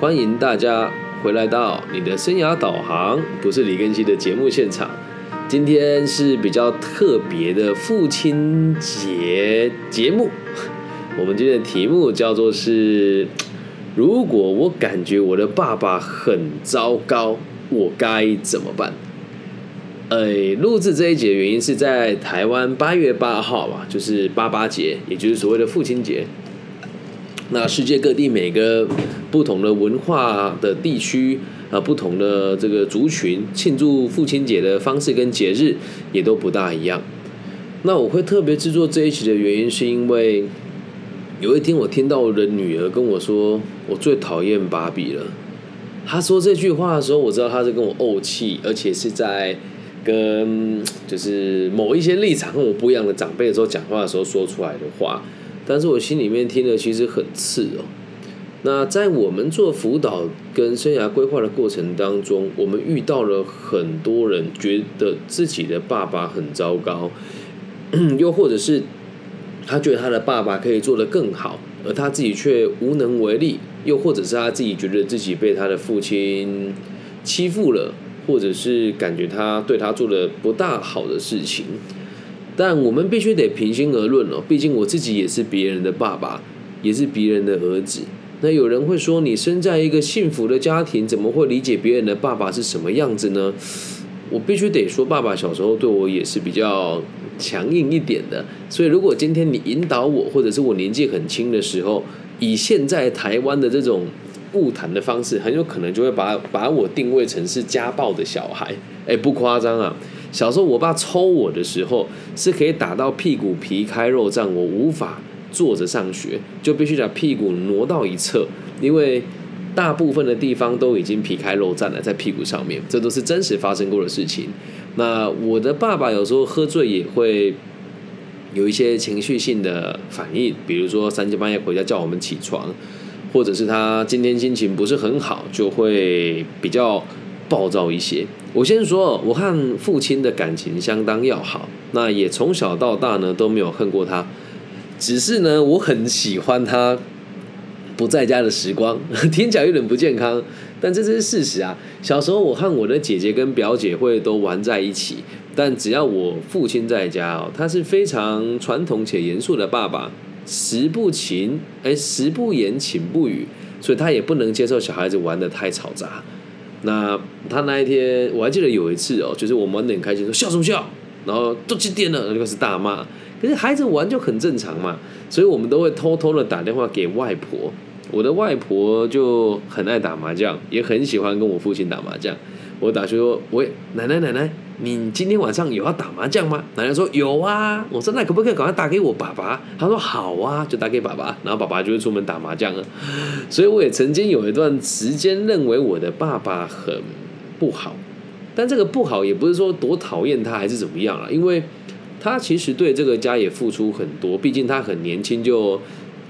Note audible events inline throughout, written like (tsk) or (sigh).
欢迎大家回来到你的生涯导航，不是李根熙的节目现场。今天是比较特别的父亲节节目，(laughs) 我们今天的题目叫做是：(tsk) 如果我感觉我的爸爸很糟糕，我该怎么办？呃，录制这一节的原因是在台湾八月八号吧，就是八八节，也就是所谓的父亲节。那世界各地每个不同的文化的地区啊，不同的这个族群庆祝父亲节的方式跟节日也都不大一样。那我会特别制作这一期的原因，是因为有一天我听到我的女儿跟我说：“我最讨厌芭比了。”她说这句话的时候，我知道她是跟我怄气，而且是在跟就是某一些立场跟我不一样的长辈的时候讲话的时候说出来的话。但是我心里面听了其实很刺哦。那在我们做辅导跟生涯规划的过程当中，我们遇到了很多人觉得自己的爸爸很糟糕，又或者是他觉得他的爸爸可以做得更好，而他自己却无能为力，又或者是他自己觉得自己被他的父亲欺负了，或者是感觉他对他做了不大好的事情。但我们必须得平心而论哦，毕竟我自己也是别人的爸爸，也是别人的儿子。那有人会说，你生在一个幸福的家庭，怎么会理解别人的爸爸是什么样子呢？我必须得说，爸爸小时候对我也是比较强硬一点的。所以，如果今天你引导我，或者是我年纪很轻的时候，以现在台湾的这种误谈的方式，很有可能就会把把我定位成是家暴的小孩。哎，不夸张啊。小时候，我爸抽我的时候是可以打到屁股皮开肉绽，我无法坐着上学，就必须把屁股挪到一侧，因为大部分的地方都已经皮开肉绽了，在屁股上面，这都是真实发生过的事情。那我的爸爸有时候喝醉也会有一些情绪性的反应，比如说三更半夜回家叫我们起床，或者是他今天心情不是很好，就会比较。暴躁一些。我先说，我和父亲的感情相当要好，那也从小到大呢都没有恨过他。只是呢，我很喜欢他不在家的时光，(laughs) 听起来有点不健康，但这是事实啊。小时候，我和我的姐姐跟表姐会都玩在一起，但只要我父亲在家哦，他是非常传统且严肃的爸爸，食不勤，哎，食不言，寝不语，所以他也不能接受小孩子玩的太嘈杂。那他那一天，我还记得有一次哦，就是我们很开心，说笑什么笑，然后都几点了，就开始大骂。可是孩子玩就很正常嘛，所以我们都会偷偷的打电话给外婆。我的外婆就很爱打麻将，也很喜欢跟我父亲打麻将。我打去说：“喂，奶奶奶奶，你今天晚上有要打麻将吗？”奶奶说：“有啊。”我说：“那可不可以赶快打给我爸爸？”他说：“好啊，就打给爸爸。”然后爸爸就会出门打麻将了。所以我也曾经有一段时间认为我的爸爸很不好，但这个不好也不是说多讨厌他还是怎么样了，因为他其实对这个家也付出很多。毕竟他很年轻就。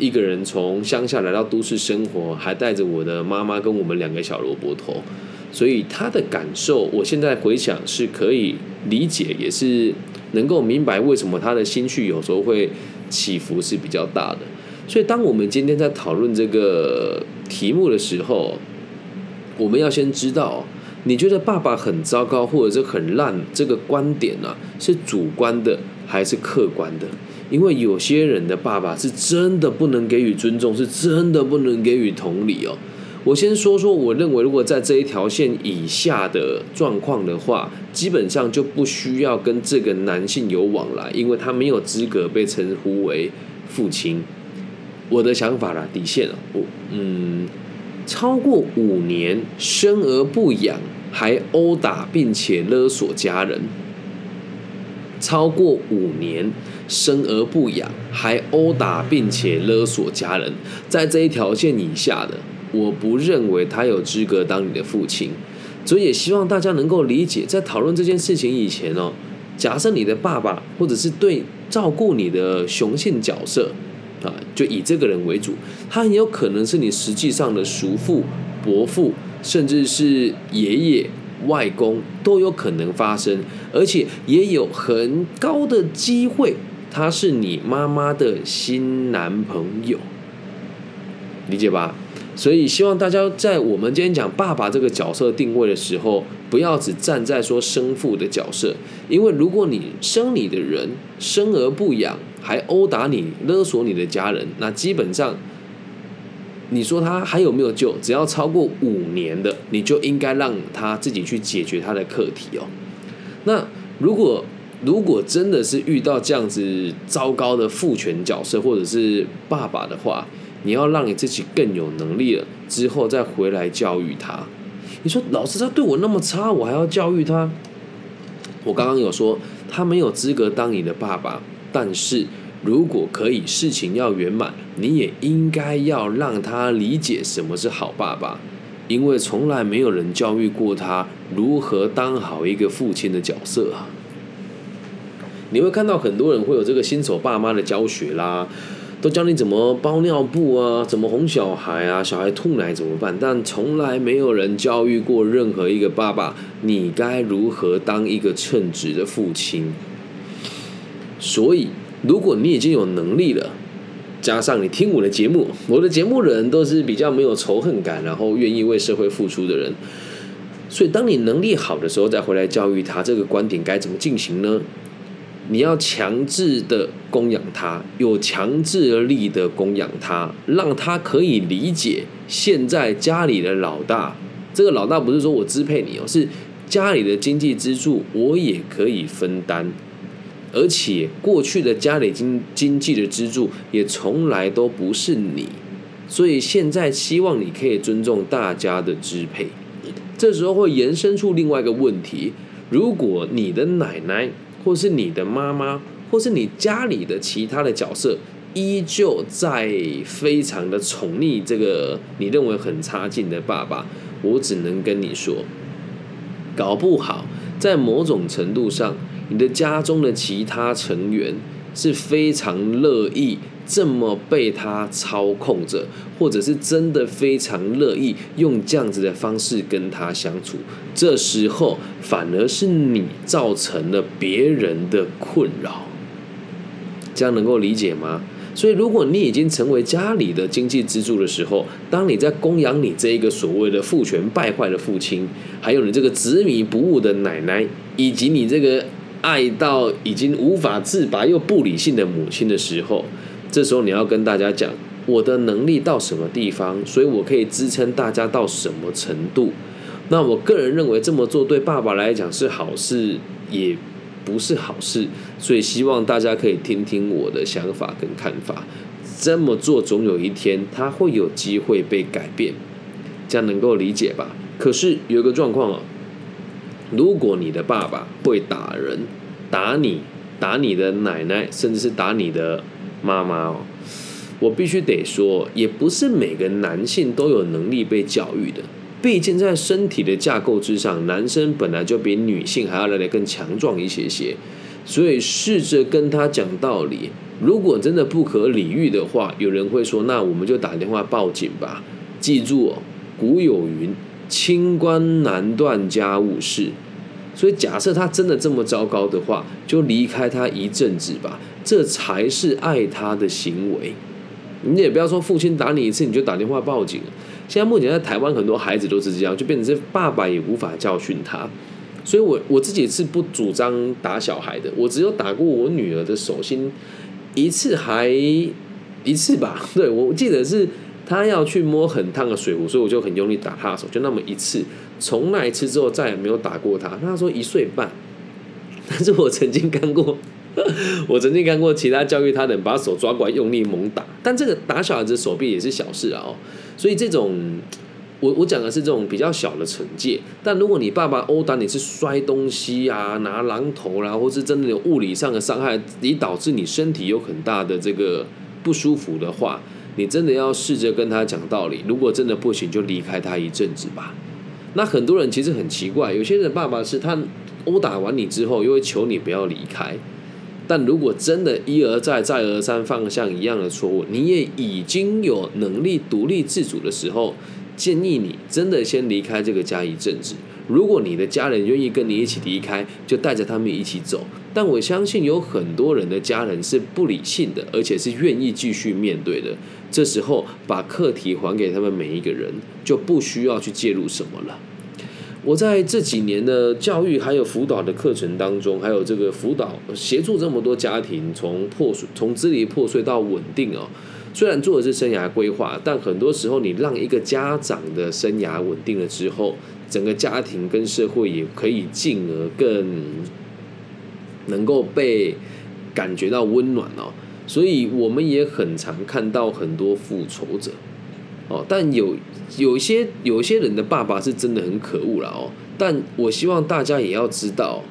一个人从乡下来到都市生活，还带着我的妈妈跟我们两个小萝卜头，所以他的感受，我现在回想是可以理解，也是能够明白为什么他的心绪有时候会起伏是比较大的。所以，当我们今天在讨论这个题目的时候，我们要先知道，你觉得爸爸很糟糕或者是很烂，这个观点呢，是主观的还是客观的？因为有些人的爸爸是真的不能给予尊重，是真的不能给予同理哦。我先说说，我认为如果在这一条线以下的状况的话，基本上就不需要跟这个男性有往来，因为他没有资格被称呼为父亲。我的想法啦，底线哦，我嗯，超过五年生而不养，还殴打并且勒索家人。超过五年生而不养，还殴打并且勒索家人，在这一条线以下的，我不认为他有资格当你的父亲。所以也希望大家能够理解，在讨论这件事情以前哦，假设你的爸爸或者是对照顾你的雄性角色啊，就以这个人为主，他很有可能是你实际上的叔父、伯父，甚至是爷爷。外公都有可能发生，而且也有很高的机会，他是你妈妈的新男朋友，理解吧？所以希望大家在我们今天讲爸爸这个角色定位的时候，不要只站在说生父的角色，因为如果你生你的人生而不养，还殴打你、勒索你的家人，那基本上你说他还有没有救？只要超过五年的，你就应该让他自己去解决他的课题哦。那如果如果真的是遇到这样子糟糕的父权角色或者是爸爸的话，你要让你自己更有能力了，之后再回来教育他。你说老师他对我那么差，我还要教育他？我刚刚有说他没有资格当你的爸爸，但是如果可以，事情要圆满，你也应该要让他理解什么是好爸爸，因为从来没有人教育过他如何当好一个父亲的角色啊。你会看到很多人会有这个新手爸妈的教学啦。都教你怎么包尿布啊，怎么哄小孩啊，小孩吐奶怎么办？但从来没有人教育过任何一个爸爸，你该如何当一个称职的父亲。所以，如果你已经有能力了，加上你听我的节目，我的节目人都是比较没有仇恨感，然后愿意为社会付出的人。所以，当你能力好的时候，再回来教育他，这个观点该怎么进行呢？你要强制的供养他，有强制力的供养他，让他可以理解现在家里的老大。这个老大不是说我支配你哦，是家里的经济支柱我也可以分担，而且过去的家里经经济的支柱也从来都不是你，所以现在希望你可以尊重大家的支配。这时候会延伸出另外一个问题：如果你的奶奶。或是你的妈妈，或是你家里的其他的角色，依旧在非常的宠溺这个你认为很差劲的爸爸，我只能跟你说，搞不好在某种程度上，你的家中的其他成员是非常乐意。这么被他操控着，或者是真的非常乐意用这样子的方式跟他相处，这时候反而是你造成了别人的困扰，这样能够理解吗？所以，如果你已经成为家里的经济支柱的时候，当你在供养你这一个所谓的父权败坏的父亲，还有你这个执迷不悟的奶奶，以及你这个爱到已经无法自拔又不理性的母亲的时候，这时候你要跟大家讲我的能力到什么地方，所以我可以支撑大家到什么程度。那我个人认为这么做对爸爸来讲是好事，也不是好事。所以希望大家可以听听我的想法跟看法。这么做总有一天他会有机会被改变，这样能够理解吧？可是有一个状况哦，如果你的爸爸会打人，打你，打你的奶奶，甚至是打你的。妈妈哦，我必须得说，也不是每个男性都有能力被教育的。毕竟在身体的架构之上，男生本来就比女性还要来的更强壮一些些。所以试着跟他讲道理。如果真的不可理喻的话，有人会说：“那我们就打电话报警吧。”记住哦，古有云：“清官难断家务事。”所以假设他真的这么糟糕的话，就离开他一阵子吧。这才是爱他的行为。你也不要说父亲打你一次你就打电话报警。现在目前在台湾很多孩子都是这样，就变成是爸爸也无法教训他。所以我我自己是不主张打小孩的。我只有打过我女儿的手心一次，还一次吧。对我记得是他要去摸很烫的水壶，所以我就很用力打他的手，就那么一次。从那一次之后再也没有打过他。他说一岁半，(laughs) 但是我曾经干过。(laughs) 我曾经干过其他教育他的人把手抓过来用力猛打，但这个打小孩子手臂也是小事啊哦，所以这种我我讲的是这种比较小的惩戒。但如果你爸爸殴打你是摔东西啊、拿榔头啦，或是真的有物理上的伤害，以导致你身体有很大的这个不舒服的话，你真的要试着跟他讲道理。如果真的不行，就离开他一阵子吧。那很多人其实很奇怪，有些人爸爸是他殴打完你之后，又会求你不要离开。但如果真的一而再、再而三犯像一样的错误，你也已经有能力独立自主的时候，建议你真的先离开这个家一阵子，如果你的家人愿意跟你一起离开，就带着他们一起走。但我相信有很多人的家人是不理性的，而且是愿意继续面对的。这时候把课题还给他们每一个人，就不需要去介入什么了。我在这几年的教育还有辅导的课程当中，还有这个辅导协助这么多家庭从破碎、从支离破碎到稳定哦。虽然做的是生涯规划，但很多时候你让一个家长的生涯稳定了之后，整个家庭跟社会也可以进而更能够被感觉到温暖哦。所以我们也很常看到很多复仇者哦，但有有一些有些人的爸爸是真的很可恶了哦。但我希望大家也要知道，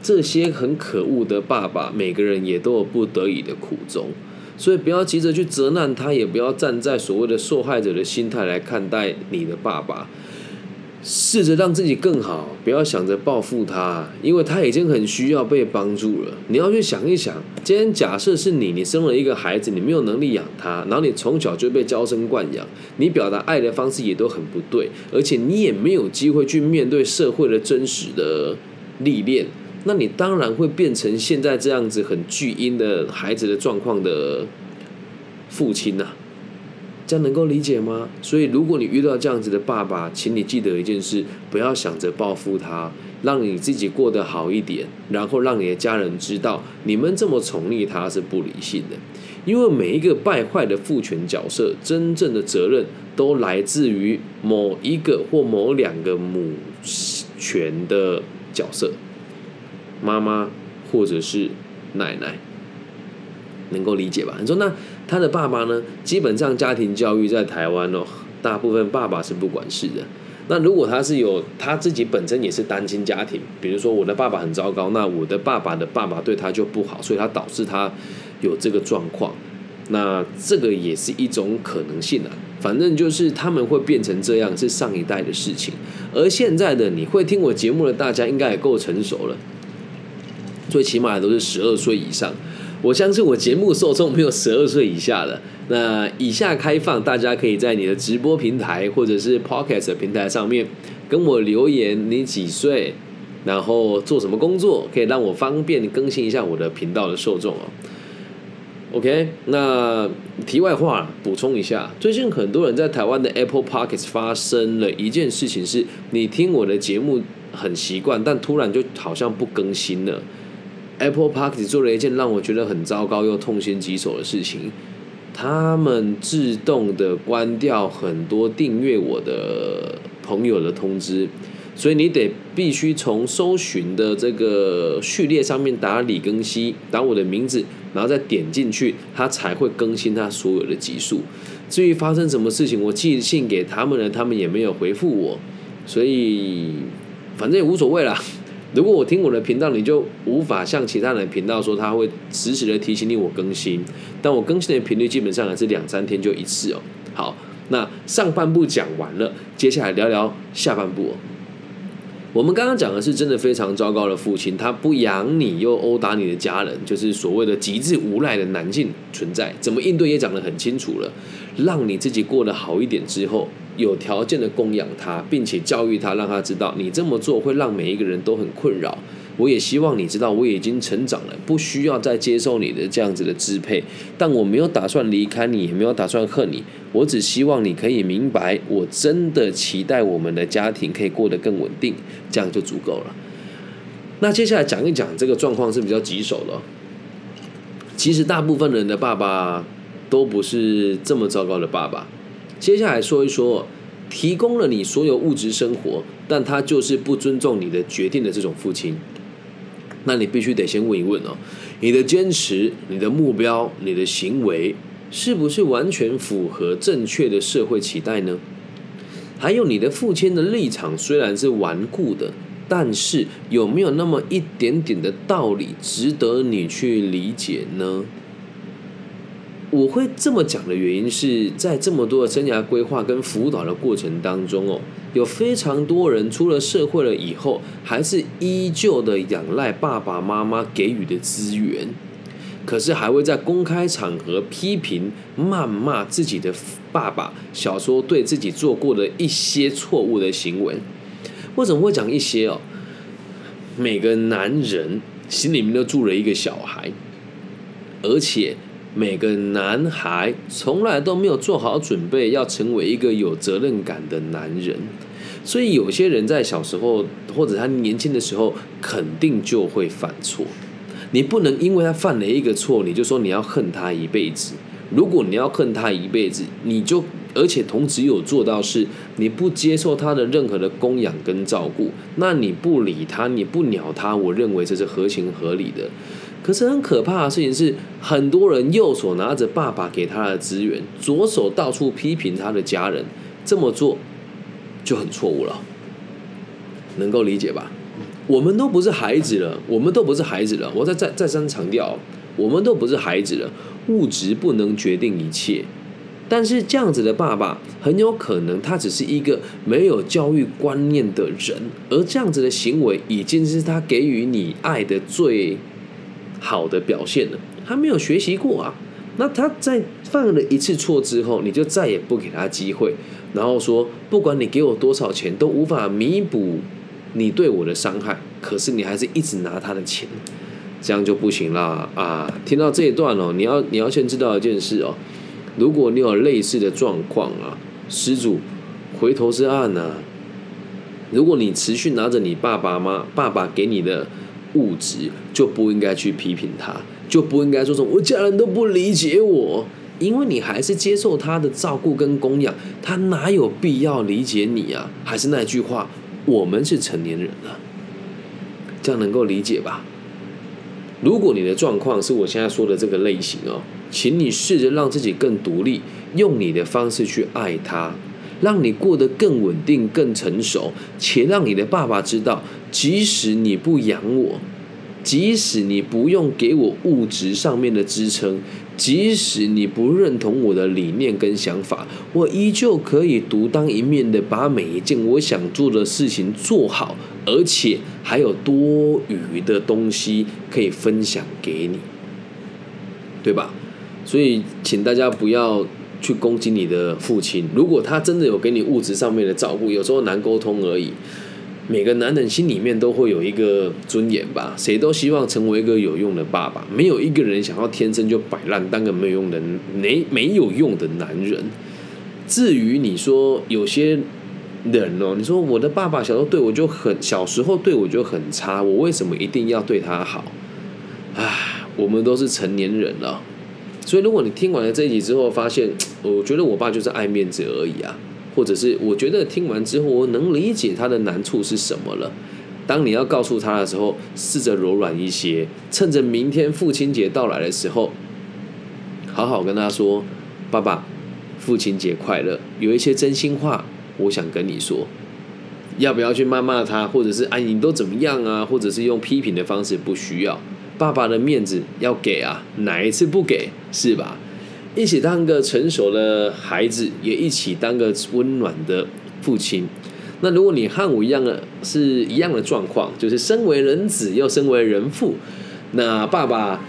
这些很可恶的爸爸，每个人也都有不得已的苦衷。所以不要急着去责难他，也不要站在所谓的受害者的心态来看待你的爸爸。试着让自己更好，不要想着报复他，因为他已经很需要被帮助了。你要去想一想，今天假设是你，你生了一个孩子，你没有能力养他，然后你从小就被娇生惯养，你表达爱的方式也都很不对，而且你也没有机会去面对社会的真实的历练。那你当然会变成现在这样子很巨婴的孩子的状况的父亲，这样能够理解吗？所以如果你遇到这样子的爸爸，请你记得一件事：不要想着报复他，让你自己过得好一点，然后让你的家人知道你们这么宠溺他是不理性的。因为每一个败坏的父权角色，真正的责任都来自于某一个或某两个母权的角色。妈妈或者是奶奶能够理解吧？你说那他的爸爸呢？基本上家庭教育在台湾哦，大部分爸爸是不管事的。那如果他是有他自己本身也是单亲家庭，比如说我的爸爸很糟糕，那我的爸爸的爸爸对他就不好，所以他导致他有这个状况。那这个也是一种可能性啊。反正就是他们会变成这样，是上一代的事情。而现在的你会听我节目的大家，应该也够成熟了。最起码都是十二岁以上，我相信我节目受众没有十二岁以下的。那以下开放，大家可以在你的直播平台或者是 Podcast 平台上面跟我留言，你几岁，然后做什么工作，可以让我方便更新一下我的频道的受众哦。OK，那题外话补充一下，最近很多人在台湾的 Apple Podcast 发生了一件事情，是你听我的节目很习惯，但突然就好像不更新了。Apple Park 做了一件让我觉得很糟糕又痛心疾首的事情，他们自动的关掉很多订阅我的朋友的通知，所以你得必须从搜寻的这个序列上面打李更新，打我的名字，然后再点进去，它才会更新它所有的集数。至于发生什么事情，我寄信给他们了，他们也没有回复我，所以反正也无所谓啦。如果我听我的频道，你就无法像其他人的频道说他会实时的提醒你我更新，但我更新的频率基本上还是两三天就一次哦。好，那上半部讲完了，接下来聊聊下半部。我们刚刚讲的是真的非常糟糕的父亲，他不养你又殴打你的家人，就是所谓的极致无赖的男性存在。怎么应对也讲得很清楚了，让你自己过得好一点之后。有条件的供养他，并且教育他，让他知道你这么做会让每一个人都很困扰。我也希望你知道，我已经成长了，不需要再接受你的这样子的支配。但我没有打算离开你，也没有打算恨你。我只希望你可以明白，我真的期待我们的家庭可以过得更稳定，这样就足够了。那接下来讲一讲这个状况是比较棘手的。其实大部分人的爸爸都不是这么糟糕的爸爸。接下来说一说，提供了你所有物质生活，但他就是不尊重你的决定的这种父亲，那你必须得先问一问哦，你的坚持、你的目标、你的行为，是不是完全符合正确的社会期待呢？还有你的父亲的立场虽然是顽固的，但是有没有那么一点点的道理值得你去理解呢？我会这么讲的原因是在这么多的生涯规划跟辅导的过程当中哦，有非常多人出了社会了以后，还是依旧的仰赖爸爸妈妈给予的资源，可是还会在公开场合批评、谩骂自己的爸爸，小时候对自己做过的一些错误的行为。为什么会讲一些哦？每个男人心里面都住了一个小孩，而且每个男孩从来都没有做好准备要成为一个有责任感的男人，所以有些人在小时候或者他年轻的时候，肯定就会犯错。你不能因为他犯了一个错，你就说你要恨他一辈子。如果你要恨他一辈子，你就而且同时有做到是，你不接受他的任何的供养跟照顾，那你不理他，你不鸟他，我认为这是合情合理的。可是很可怕的事情是，很多人右手拿着爸爸给他的资源，左手到处批评他的家人，这么做就很错误了。能够理解吧？我们都不是孩子了，我们都不是孩子了。我再再再三强调，我们都不是孩子了。物质不能决定一切，但是这样子的爸爸很有可能他只是一个没有教育观念的人，而这样子的行为已经是他给予你爱的最好的表现了。他没有学习过啊，那他在犯了一次错之后，你就再也不给他机会，然后说不管你给我多少钱都无法弥补你对我的伤害，可是你还是一直拿他的钱。这样就不行啦啊！听到这一段哦，你要你要先知道一件事哦，如果你有类似的状况啊，施主回头是岸呐。如果你持续拿着你爸爸妈爸爸给你的物质，就不应该去批评他，就不应该说什么我家人都不理解我，因为你还是接受他的照顾跟供养，他哪有必要理解你啊？还是那句话，我们是成年人了，这样能够理解吧？如果你的状况是我现在说的这个类型哦，请你试着让自己更独立，用你的方式去爱他，让你过得更稳定、更成熟，且让你的爸爸知道，即使你不养我，即使你不用给我物质上面的支撑。即使你不认同我的理念跟想法，我依旧可以独当一面的把每一件我想做的事情做好，而且还有多余的东西可以分享给你，对吧？所以，请大家不要去攻击你的父亲。如果他真的有给你物质上面的照顾，有时候难沟通而已。每个男人心里面都会有一个尊严吧，谁都希望成为一个有用的爸爸，没有一个人想要天生就摆烂当个没有用的没没有用的男人。至于你说有些人哦，你说我的爸爸小时候对我就很，小时候对我就很差，我为什么一定要对他好？唉，我们都是成年人了，所以如果你听完了这一集之后，发现 (tsk) 我觉得我爸就是爱面子而已啊。或者是我觉得听完之后，我能理解他的难处是什么了。当你要告诉他的时候，试着柔软一些，趁着明天父亲节到来的时候，好好跟他说：“爸爸，父亲节快乐。”有一些真心话，我想跟你说。要不要去骂骂他，或者是哎你都怎么样啊？或者是用批评的方式，不需要。爸爸的面子要给啊，哪一次不给是吧？一起当个成熟的孩子，也一起当个温暖的父亲。那如果你和我一样的是一样的状况，就是身为人子又身为人父，那爸爸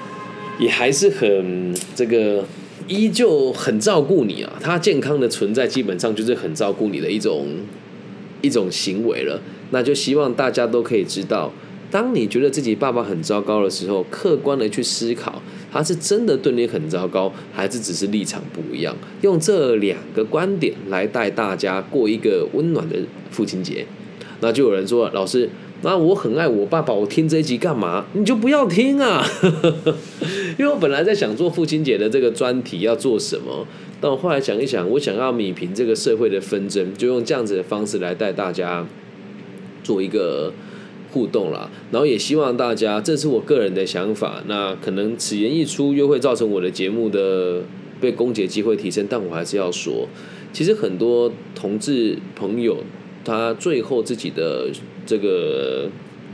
也还是很这个，依旧很照顾你啊。他健康的存在，基本上就是很照顾你的一种一种行为了。那就希望大家都可以知道，当你觉得自己爸爸很糟糕的时候，客观的去思考。他是真的对你很糟糕，还是只是立场不一样？用这两个观点来带大家过一个温暖的父亲节。那就有人说：“老师，那我很爱我爸爸，我听这一集干嘛？你就不要听啊！(laughs) 因为我本来在想做父亲节的这个专题要做什么，但我后来想一想，我想要米平这个社会的纷争，就用这样子的方式来带大家做一个。”互动了，然后也希望大家，这是我个人的想法。那可能此言一出，又会造成我的节目的被攻击机会提升，但我还是要说，其实很多同志朋友，他最后自己的这个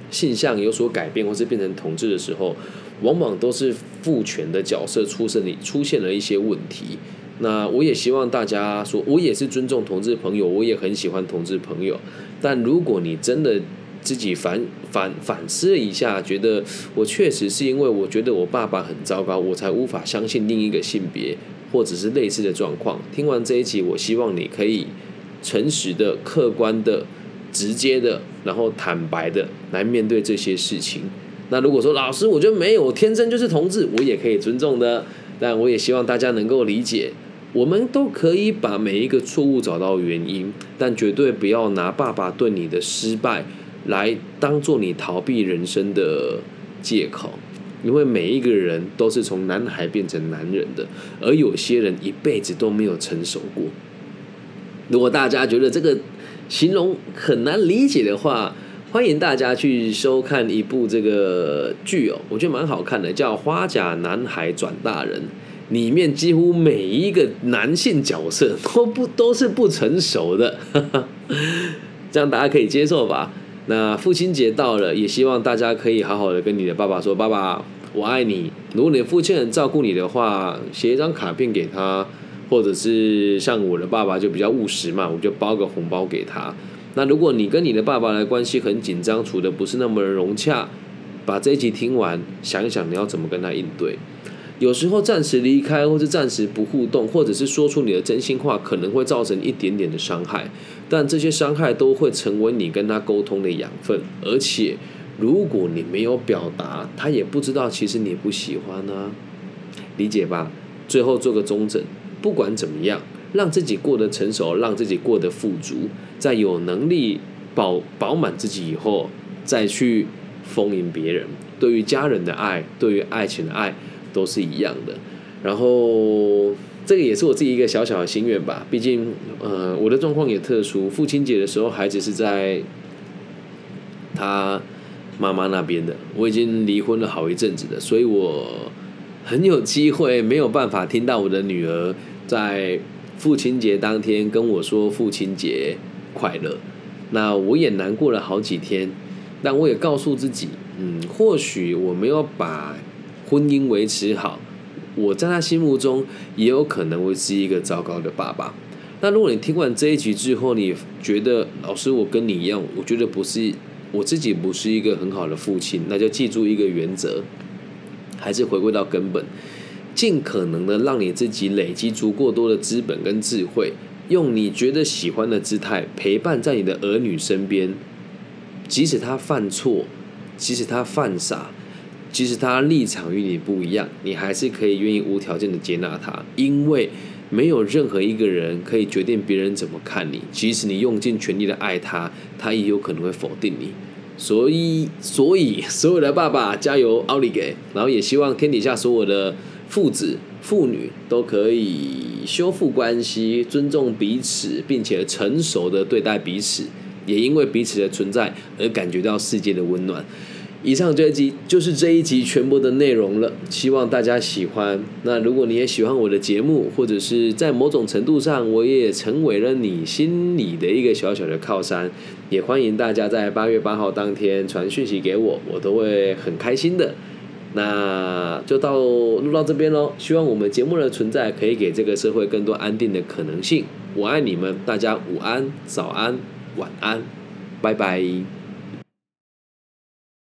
性向有所改变，或是变成同志的时候，往往都是父权的角色出生里出现了一些问题。那我也希望大家说，我也是尊重同志朋友，我也很喜欢同志朋友，但如果你真的。自己反反反思了一下，觉得我确实是因为我觉得我爸爸很糟糕，我才无法相信另一个性别或者是类似的状况。听完这一集，我希望你可以诚实的、客观的直接的，然后坦白的来面对这些事情。那如果说老师，我觉得没有天生就是同志，我也可以尊重的。但我也希望大家能够理解，我们都可以把每一个错误找到原因，但绝对不要拿爸爸对你的失败来当做你逃避人生的借口。因为每一个人都是从男孩变成男人的，而有些人一辈子都没有成熟过。如果大家觉得这个形容很难理解的话，欢迎大家去收看一部这个剧哦，我觉得蛮好看的，叫《花甲男孩转大人》。里面几乎每一个男性角色都不都是不成熟的，(laughs) 这样大家可以接受吧？那父亲节到了，也希望大家可以好好的跟你的爸爸说：“爸爸，我爱你。”如果你的父亲很照顾你的话，写一张卡片给他，或者是像我的爸爸就比较务实嘛，我就包个红包给他。那如果你跟你的爸爸的关系很紧张，处的不是那么融洽，把这一集听完，想一想你要怎么跟他应对。有时候暂时离开，或是暂时不互动，或者是说出你的真心话，可能会造成一点点的伤害，但这些伤害都会成为你跟他沟通的养分。而且，如果你没有表达，他也不知道其实你不喜欢呢，理解吧？最后做个中诊，不管怎么样，让自己过得成熟，让自己过得富足，在有能力饱饱满自己以后，再去丰盈别人。对于家人的爱，对于爱情的爱。都是一样的，然后这个也是我自己一个小小的心愿吧。毕竟，呃，我的状况也特殊。父亲节的时候，孩子是在他妈妈那边的。我已经离婚了好一阵子的，所以我很有机会没有办法听到我的女儿在父亲节当天跟我说父亲节快乐。那我也难过了好几天，但我也告诉自己，嗯，或许我没有把。婚姻维持好，我在他心目中也有可能会是一个糟糕的爸爸。那如果你听完这一集之后，你觉得老师我跟你一样，我觉得不是我自己不是一个很好的父亲，那就记住一个原则，还是回归到根本，尽可能的让你自己累积足够多的资本跟智慧，用你觉得喜欢的姿态陪伴在你的儿女身边，即使他犯错，即使他犯傻。即使他立场与你不一样，你还是可以愿意无条件的接纳他，因为没有任何一个人可以决定别人怎么看你。即使你用尽全力的爱他，他也有可能会否定你。所以，所以所有的爸爸加油，奥利给！然后也希望天底下所有的父子、父女都可以修复关系，尊重彼此，并且成熟的对待彼此，也因为彼此的存在而感觉到世界的温暖。以上这一集就是这一集全部的内容了，希望大家喜欢。那如果你也喜欢我的节目，或者是在某种程度上我也成为了你心里的一个小小的靠山，也欢迎大家在八月八号当天传讯息给我，我都会很开心的。那就到录到这边喽，希望我们节目的存在可以给这个社会更多安定的可能性。我爱你们，大家午安、早安、晚安，拜拜。